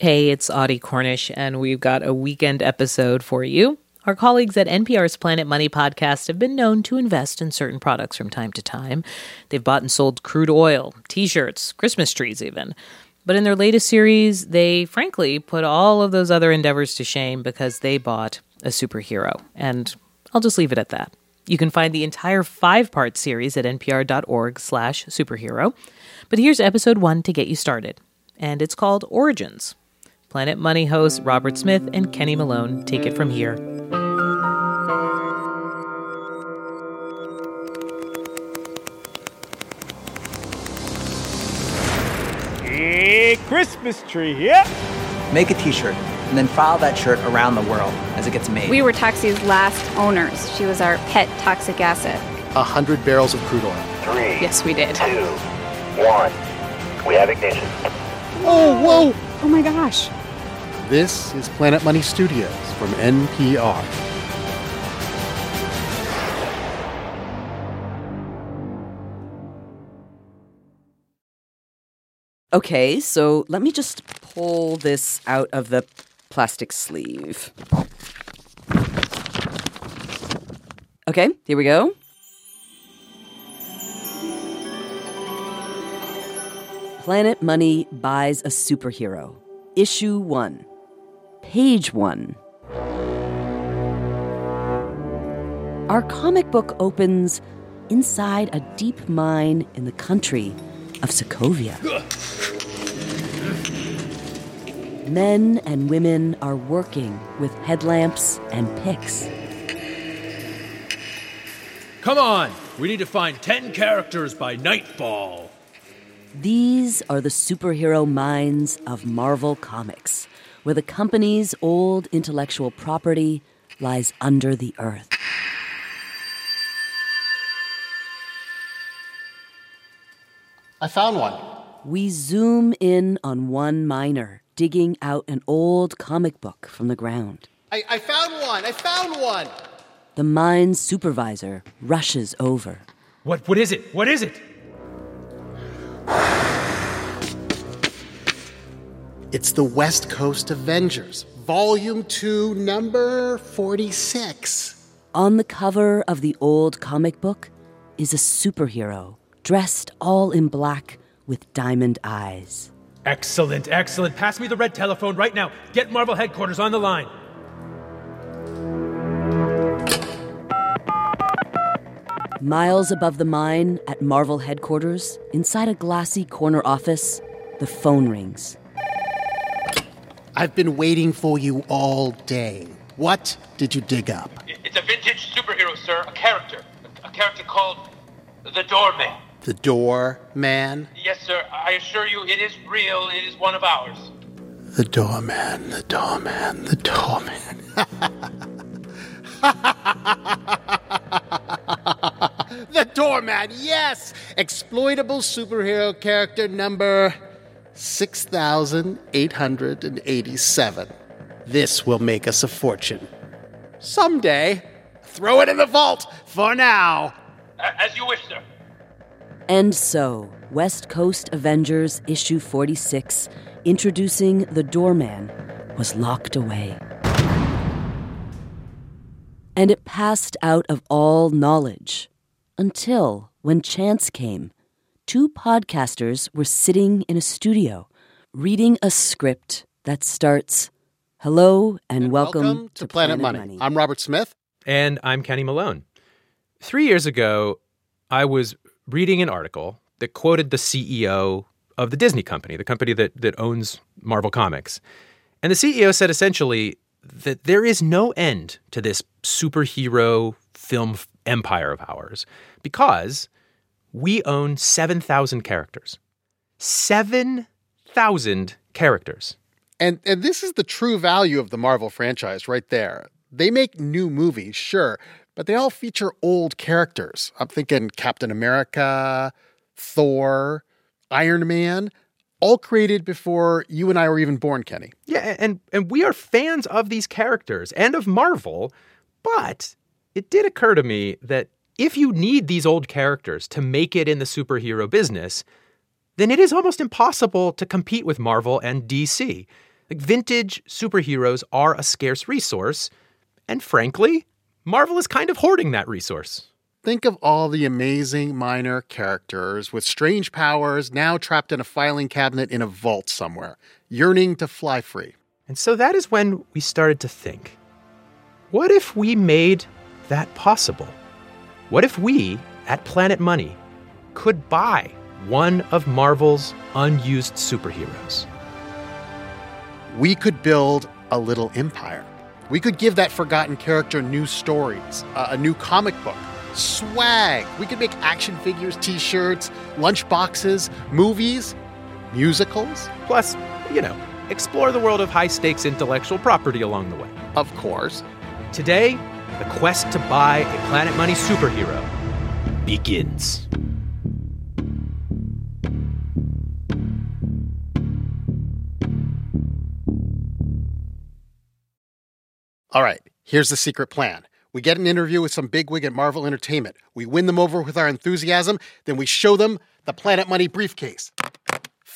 Hey, it's Audie Cornish, and we've got a weekend episode for you. Our colleagues at NPR's Planet Money podcast have been known to invest in certain products from time to time. They've bought and sold crude oil, t shirts, Christmas trees, even. But in their latest series, they frankly put all of those other endeavors to shame because they bought a superhero. And I'll just leave it at that. You can find the entire five-part series at npr.org slash superhero. But here's episode 1 to get you started. And it's called Origins. Planet Money hosts Robert Smith and Kenny Malone take it from here. A Christmas tree here. Make a t-shirt and then file that shirt around the world as it gets made. We were Toxie's last owners. She was our pet toxic asset. A hundred barrels of crude oil. Three. Yes, we did. Two. One. We have ignition. Oh, whoa! Oh my gosh. This is Planet Money Studios from NPR. Okay, so let me just pull this out of the plastic sleeve. Okay, here we go. Planet Money buys a superhero. Issue 1. Page 1. Our comic book opens inside a deep mine in the country of Sokovia. Men and women are working with headlamps and picks. Come on! We need to find 10 characters by nightfall. These are the superhero minds of Marvel Comics, where the company's old intellectual property lies under the earth. I found one. We zoom in on one miner digging out an old comic book from the ground. I, I found one. I found one. The mine's supervisor rushes over. What, what is it? What is it? It's the West Coast Avengers, Volume 2, number 46. On the cover of the old comic book is a superhero dressed all in black with diamond eyes. Excellent, excellent. Pass me the red telephone right now. Get Marvel headquarters on the line. Miles above the mine at Marvel headquarters, inside a glassy corner office, the phone rings. I've been waiting for you all day. What did you dig up? It's a vintage superhero, sir. A character. A, character called the Doorman. The Door Man? Yes, sir. I assure you, it is real. It is one of ours. The Doorman, the Doorman, the Doorman. the Doorman, yes! Exploitable superhero character number 6,887. This will make us a fortune. Someday. Throw it in the vault for now. As you wish, sir. And so, West Coast Avengers issue 46, introducing the doorman, was locked away. And it passed out of all knowledge until when chance came. Two podcasters were sitting in a studio reading a script that starts Hello and, welcome, to, Planet, Money. I'm Robert Smith. And I'm Kenny Malone. Three years ago, I was reading an article that quoted the CEO of the Disney company, the company that, that owns Marvel Comics. And the CEO said essentially that there is no end to this superhero film empire of ours because we own 7,000 characters. 7,000 characters. And and this is the true value of the Marvel franchise right there. They make new movies, sure, but they all feature old characters. I'm thinking Captain America, Thor, Iron Man, all created before you and I were even born, Kenny. Yeah, and and we are fans of these characters and of Marvel, but it did occur to me that if you need these old characters to make it in the superhero business, then it is almost impossible to compete with Marvel and DC. Like vintage superheroes are a scarce resource, and frankly, Marvel is kind of hoarding that resource. Think of all the amazing minor characters with strange powers now trapped in a filing cabinet in a vault somewhere, yearning to fly free. And so that is when we started to think what if we made that possible? What if we, at Planet Money, could buy one of Marvel's unused superheroes? We could build a little empire. We could give that forgotten character new stories, uh, a new comic book, swag. We could make action figures, t shirts, lunch boxes, movies, musicals. Plus, you know, explore the world of high stakes intellectual property along the way. Of course. Today, the quest to buy a Planet Money superhero begins. All right, here's the secret plan. We get an interview with some bigwig at Marvel Entertainment. We win them over with our enthusiasm, then we show them the Planet Money briefcase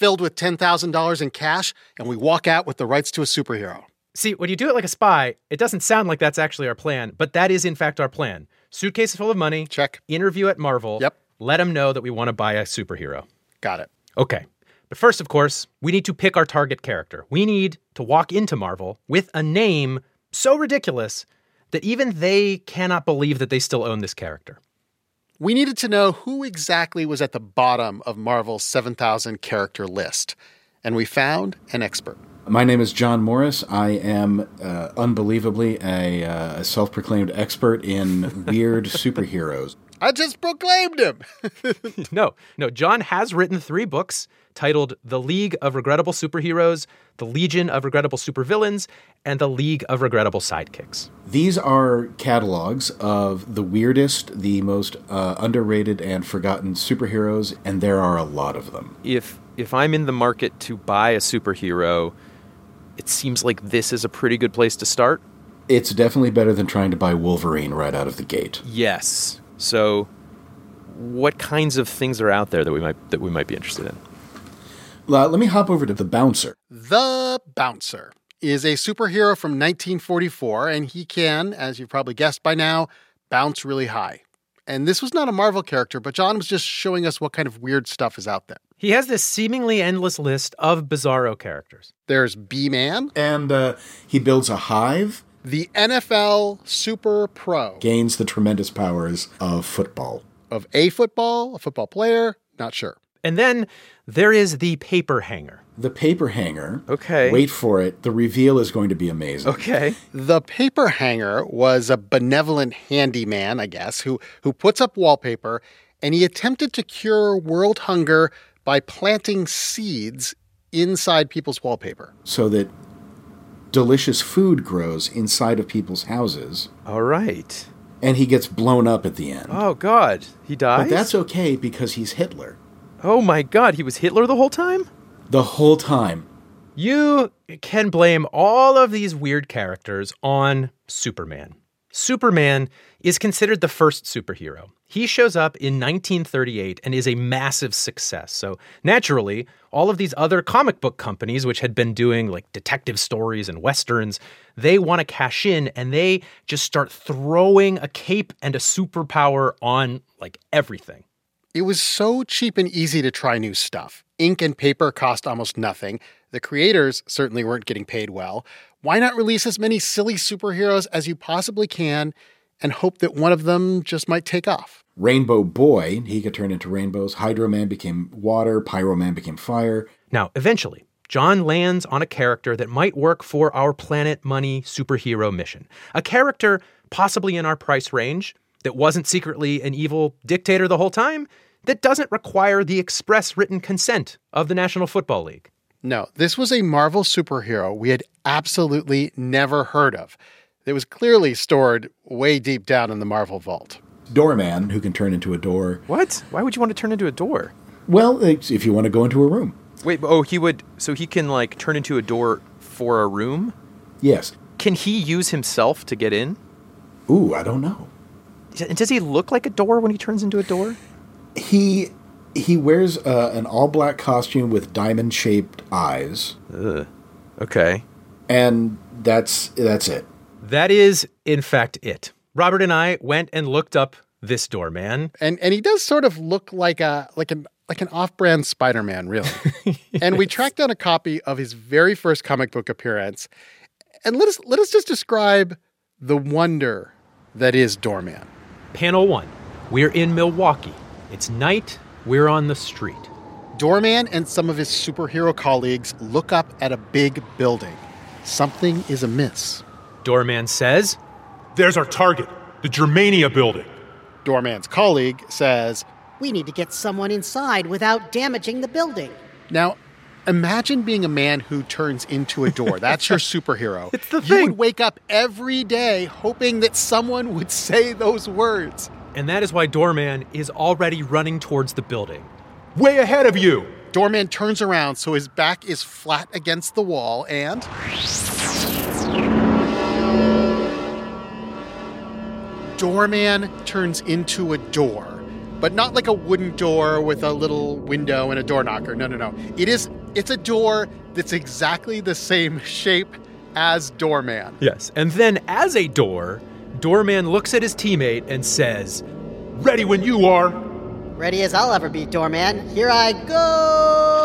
filled with $10,000 in cash, and we walk out with the rights to a superhero. See, when you do it like a spy, it doesn't sound like that's actually our plan, but that is in fact our plan. Suitcase full of money. Check. Interview at Marvel. Yep. Let them know that we want to buy a superhero. Got it. Okay. But first, of course, we need to pick our target character. We need to walk into Marvel with a name so ridiculous that even they cannot believe that they still own this character. We needed to know who exactly was at the bottom of Marvel's 7,000 character list, and we found an expert. My name is Jon Morris. I am uh, unbelievably a, uh, a self proclaimed expert in weird superheroes. I just proclaimed him. no, no. Jon has written three books titled The League of Regrettable Superheroes, The Legion of Regrettable Supervillains, and The League of Regrettable Sidekicks. These are catalogs of the weirdest, the most uh, underrated and forgotten superheroes, and there are a lot of them. If if I'm in the market to buy a superhero, it seems like this is a pretty good place to start. It's definitely better than trying to buy Wolverine right out of the gate. Yes. So, what kinds of things are out there that we might that we might be interested in? Let me hop over to the Bouncer. The Bouncer is a superhero from 1944, and he can, as you've probably guessed by now, bounce really high. And this was not a Marvel character, but Jon was just showing us what kind of weird stuff is out there. He has this seemingly endless list of bizarro characters. There's B Man. And uh, he builds a hive. The NFL Super Pro. Gains the tremendous powers of football. Of a football, a football player, not sure. And then there is the paper hanger. The paper hanger. Okay. Wait for it. The reveal is going to be amazing. Okay. The paper hanger was a benevolent handyman, I guess, who who puts up wallpaper and he attempted to cure world hunger by planting seeds inside people's wallpaper. So that delicious food grows inside of people's houses. All right. And he gets blown up at the end. Oh God, he dies. But that's okay because he's Hitler. Oh my God, he was Hitler the whole time? The whole time. You can blame all of these weird characters on Superman. Superman is considered the first superhero. He shows up in 1938 and is a massive success. So, naturally, all of these other comic book companies, which had been doing like detective stories and westerns, they want to cash in and they just start throwing a cape and a superpower on like everything. It was so cheap and easy to try new stuff. Ink and paper cost almost nothing. The creators certainly weren't getting paid well. Why not release as many silly superheroes as you possibly can and hope that one of them just might take off? Rainbow Boy, he could turn into rainbows. Hydro Man became water. Pyro Man became fire. Now, eventually, Jon lands on a character that might work for our Planet Money superhero mission. A character possibly in our price range that wasn't secretly an evil dictator the whole time, that doesn't require the express written consent of the National Football League. No, this was a Marvel superhero we had absolutely never heard of. It was clearly stored way deep down in the Marvel vault. Doorman, who can turn into a door. What? Why would you want to turn into a door? Well, if you want to go into a room. Wait, oh, he would. So he can like turn into a door for a room? Yes. Can he use himself to get in? Ooh, I don't know. And does he look like a door when he turns into a door? He he wears uh, an all black costume with diamond shaped eyes. Ugh. Okay. And that's that's it. That is, in fact, it. Robert and I went and looked up this doorman. And and he does sort of look like a like an like an off-brand Spider-Man, really. And we tracked down a copy of his very first comic book appearance. And let us let us just describe the wonder that is Doorman. Panel one. We're in Milwaukee. It's night. We're on the street. Doorman and some of his superhero colleagues look up at a big building. Something is amiss. Doorman says, There's our target, the Germania building. Doorman's colleague says, We need to get someone inside without damaging the building. Now, imagine being a man who turns into a door. That's your superhero. It's the you thing. would wake up every day hoping that someone would say those words. And that is why Doorman is already running towards the building. Way ahead of you. Doorman turns around so his back is flat against the wall and. Doorman turns into a door, but not like a wooden door with a little window and a door knocker. No, no, no. It is it's a door that's exactly the same shape as Doorman. Yes. And then, as a door, Doorman looks at his teammate and says, Ready when you are. Ready as I'll ever be, doorman. Here I go!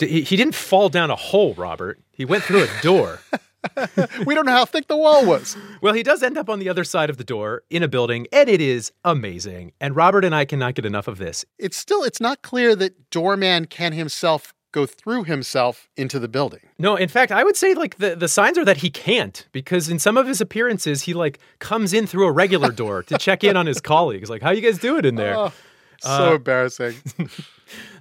He, he didn't fall down a hole, Robert. He went through a door. we don't know how thick the wall was. Well, he does end up on the other side of the door in a building, and it is amazing. And Robert and I cannot get enough of this. It's still it's not clear that Doorman can himself go through himself into the building. No, in fact, I would say like the, the signs are that he can't because in some of his appearances, he like comes in through a regular door to check in on his colleagues. Like, how you guys doing in there? Oh, so Uh, embarrassing.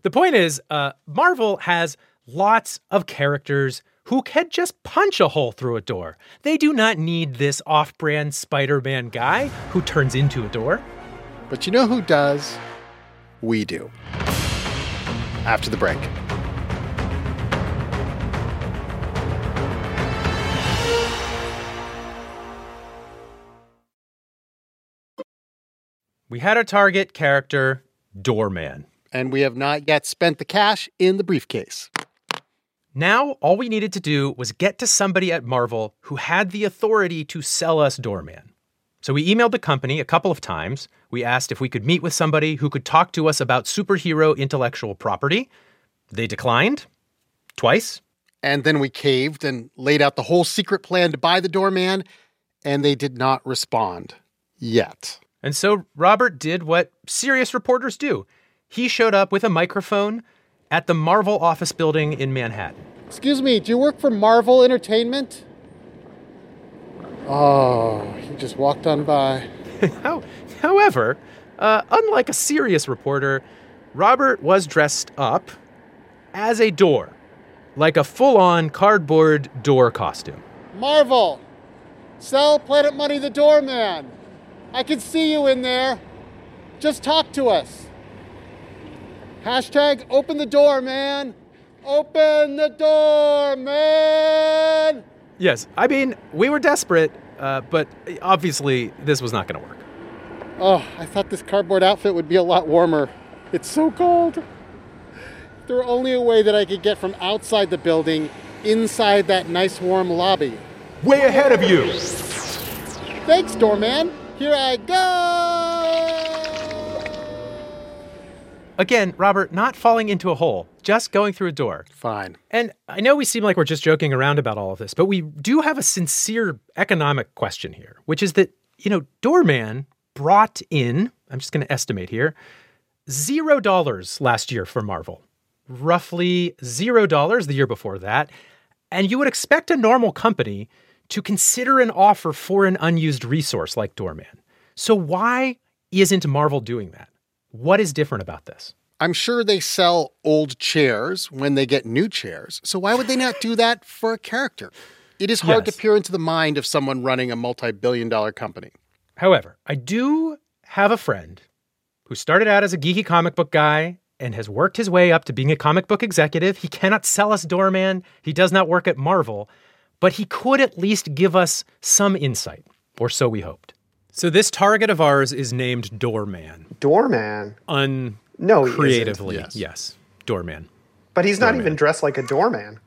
The point is, uh, Marvel has lots of characters who can just punch a hole through a door. They do not need this off brand Spider Man guy who turns into a door. But you know who does? We do. After the break. We had our target character, Doorman. And we have not yet spent the cash in the briefcase. Now, all we needed to do was get to somebody at Marvel who had the authority to sell us Doorman. So we emailed the company a couple of times. We asked if we could meet with somebody who could talk to us about superhero intellectual property. They declined twice. And then we caved and laid out the whole secret plan to buy the doorman, and they did not respond yet. And so Robert did what serious reporters do. He showed up with a microphone at the Marvel office building in Manhattan. Excuse me, do you work for Marvel Entertainment? Oh, he just walked on by. However, uh, unlike a serious reporter, Robert was dressed up as a door, like a full on cardboard door costume. Marvel, sell Planet Money the doorman. I can see you in there. Just talk to us. Hashtag open the door, man. Open the door, man. Yes, I mean, we were desperate, uh, but obviously this was not going to work. Oh, I thought this cardboard outfit would be a lot warmer. It's so cold. If there were only a way that I could get from outside the building inside that nice warm lobby. Way ahead of you. Thanks, doorman. Here I go. Again, Robert, not falling into a hole, just going through a door. Fine. And I know we seem like we're just joking around about all of this, but we do have a sincere economic question here, which is that, you know, Doorman brought in, I'm just going to estimate here, zero dollars last year for Marvel, roughly zero dollars the year before that. And you would expect a normal company to consider an offer for an unused resource like Doorman. So why isn't Marvel doing that? What is different about this? I'm sure they sell old chairs when they get new chairs. So why would they not do that for a character? It is hard Yes. to peer into the mind of someone running a multi billion dollar company. However, I do have a friend who started out as a geeky comic book guy and has worked his way up to being a comic book executive. He cannot sell us Doorman. He does not work at Marvel, but he could at least give us some insight, or so we hoped. So this target of ours is named Doorman. Doorman. Un No, he creatively, Yes. yes. Doorman. But he's not even dressed like a doorman.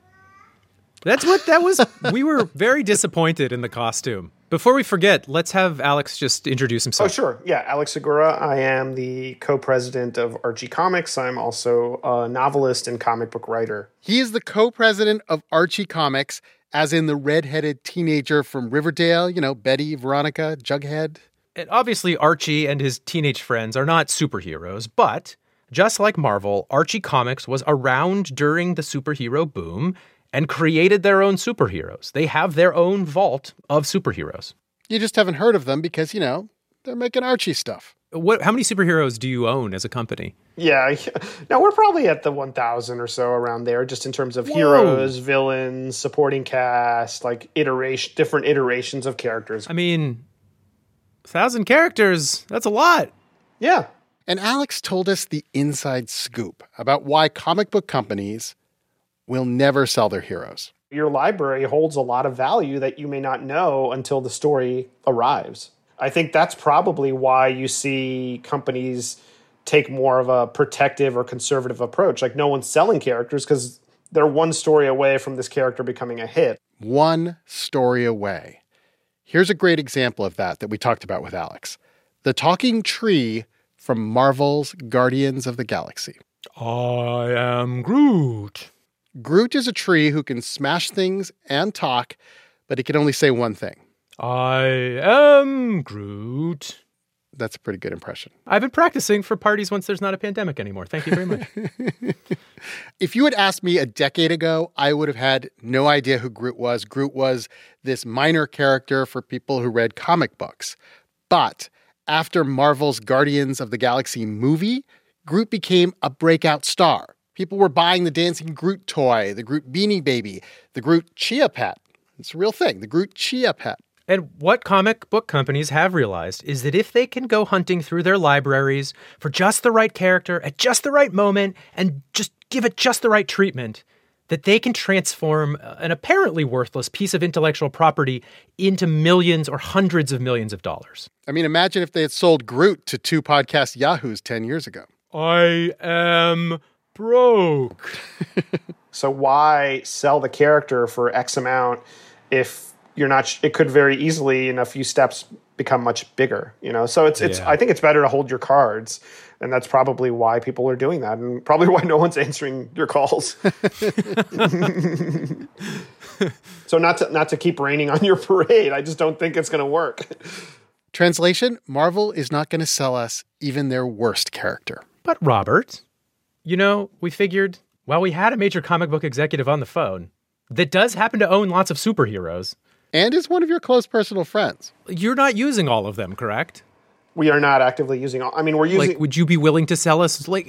That's what that was. we were very disappointed in the costume. Before we forget, let's have Alex just introduce himself. Oh, sure. Yeah, Alex Segura. I am the co president of Archie Comics. I'm also a novelist and comic book writer. He is the co president of Archie Comics, as in the redheaded teenager from Riverdale, you know, Betty, Veronica, Jughead. And obviously, Archie and his teenage friends are not superheroes, but just like Marvel, Archie Comics was around during the superhero boom and created their own superheroes. They have their own vault of superheroes. You just haven't heard of them because, you know, they're making Archie stuff. What? How many superheroes do you own as a company? Yeah. Now we're probably at the 1,000 or so around there, just in terms of Whoa. heroes, villains, supporting cast, like iteration, different iterations of characters. I mean, thousand characters. That's a lot. Yeah. And Alex told us the inside scoop about why comic book companies will never sell their heroes. Your library holds a lot of value that you may not know until the story arrives. I think that's probably why you see companies take more of a protective or conservative approach. Like no one's selling characters because they're one story away from this character becoming a hit. One story away. Here's a great example of that that we talked about with Alex the talking tree from Marvel's Guardians of the Galaxy. I am Groot. Groot is a tree who can smash things and talk, but he can only say one thing. I am Groot. That's a pretty good impression. I've been practicing for parties once there's not a pandemic anymore. Thank you very much. If you had asked me a decade ago, I would have had no idea who Groot was. Groot was this minor character for people who read comic books. But after Marvel's Guardians of the Galaxy movie, Groot became a breakout star. People were buying the dancing Groot toy, the Groot beanie baby, the Groot chia pet. It's a real thing, the Groot chia pet. And what comic book companies have realized is that if they can go hunting through their libraries for just the right character at just the right moment and just give it just the right treatment, that they can transform uh, an apparently worthless piece of intellectual property into millions or hundreds of millions of dollars. I mean, imagine if they had sold Groot to two podcast yahoos 10 years ago. I am broke. So why sell the character for X amount if you're not? It could very easily, in a few steps, become much bigger. You know, so it's it's. Yeah. I think it's better to hold your cards, and that's probably why people are doing that, and probably why no one's answering your calls. so not to not to keep raining on your parade. I just don't think it's going to work. Translation Marvel is not going to sell us even their worst character. But Robert, you know, we figured, while we had a major comic book executive on the phone that does happen to own lots of superheroes. And is one of your close personal friends. You're not using all of them, correct? We are not actively using. all I mean, we're using. Like, would you be willing to sell us, like,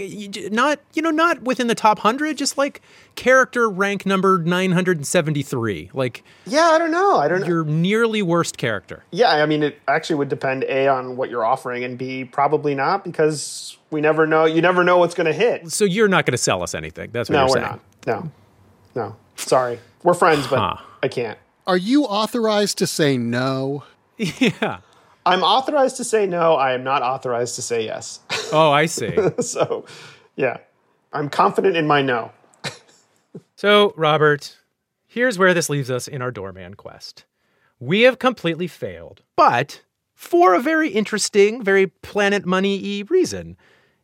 not, you know, not within the top 100, just like character rank number 973? Like, yeah, I don't know. I don't know. your nearly worst character. Yeah, I mean, it actually would depend a on what you're offering, and b probably not because we never know. You never know what's going to hit. So you're not going to sell us anything. That's what no, you're we're saying. not. No, no. Sorry, we're friends, but Huh. I can't. Are you authorized to say no? Yeah. I'm authorized to say no. I am not authorized to say yes. Oh, I see. so, yeah, I'm confident in my no. So, Robert, here's where this leaves us in our doorman quest. We have completely failed, but for a very interesting, very planet money y reason.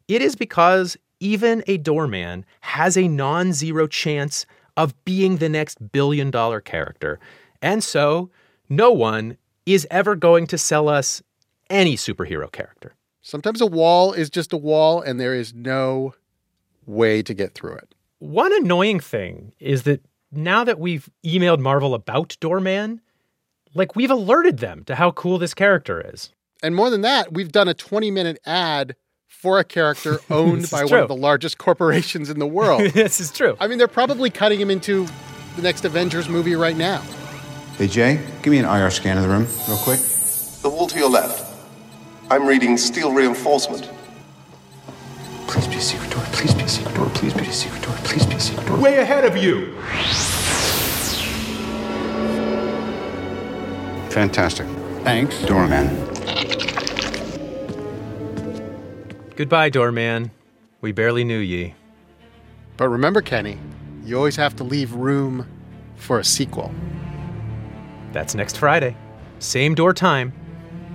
It is because even a doorman has a non zero chance of being the next billion dollar character. And so, no one is ever going to sell us any superhero character. Sometimes a wall is just a wall and there is no way to get through it. One annoying thing is that now that we've emailed Marvel about Doorman, like we've alerted them to how cool this character is. And more than that, we've done a 20 minute ad for a character owned by is one of the largest corporations in the world. this is true. I mean, they're probably cutting him into the next Avengers movie right now. Hey, Jay, give me an IR scan of the room, real quick. The wall to your left. I'm reading steel reinforcement. Please be a secret door. Please be a secret door. Please be a secret door. Please be a secret door. Way ahead of you. Fantastic. Thanks. Doorman. Goodbye, doorman. We barely knew ye. But remember, Kenny, you always have to leave room for a sequel. That's next Friday. Same door time,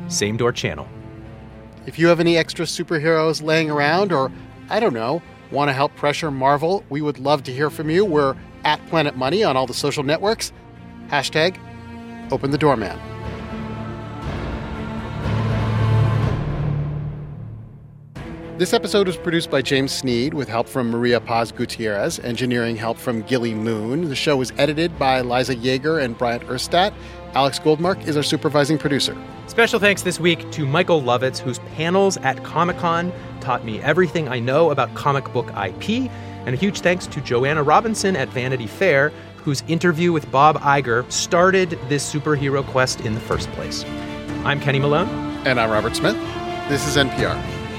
same door channel. If you have any extra superheroes laying around, or I don't know, want to help pressure Marvel, we would love to hear from you. We're at Planet Money on all the social networks. Hashtag open the doorman. This episode was produced by James Sneed with help from Maria Paz Gutierrez, engineering help from Gilly Moon. The show was edited by Liza Yeager and Bryant Urstadt. Alex Goldmark is our supervising producer. Special thanks this week to Michael Lovitz, whose panels at Comic Con taught me everything I know about comic book IP. And a huge thanks to Joanna Robinson at Vanity Fair, whose interview with Bob Iger started this superhero quest in the first place. I'm Kenny Malone. And I'm Robert Smith. This is NPR.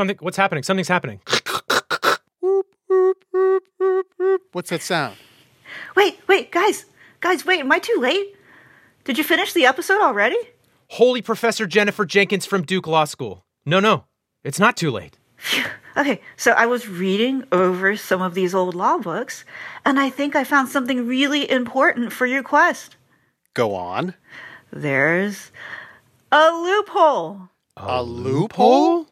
Something. What's happening? Something's happening. What's that sound? Wait, wait, guys, guys, wait. Am I too late? Did you finish the episode already? Holy Professor Jennifer Jenkins from Duke Law School. No, no, it's not too late. Okay, so I was reading over some of these old law books, and I think I found something really important for your quest. Go on. There's a loophole. A loophole?